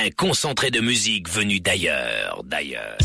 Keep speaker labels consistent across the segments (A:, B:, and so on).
A: Un concentré de musique venu d'ailleurs, d'ailleurs.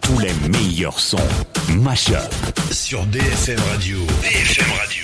A: Tous les meilleurs sons, Mashup.
B: Sur DFM Radio. DFM Radio.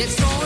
C: It's
D: all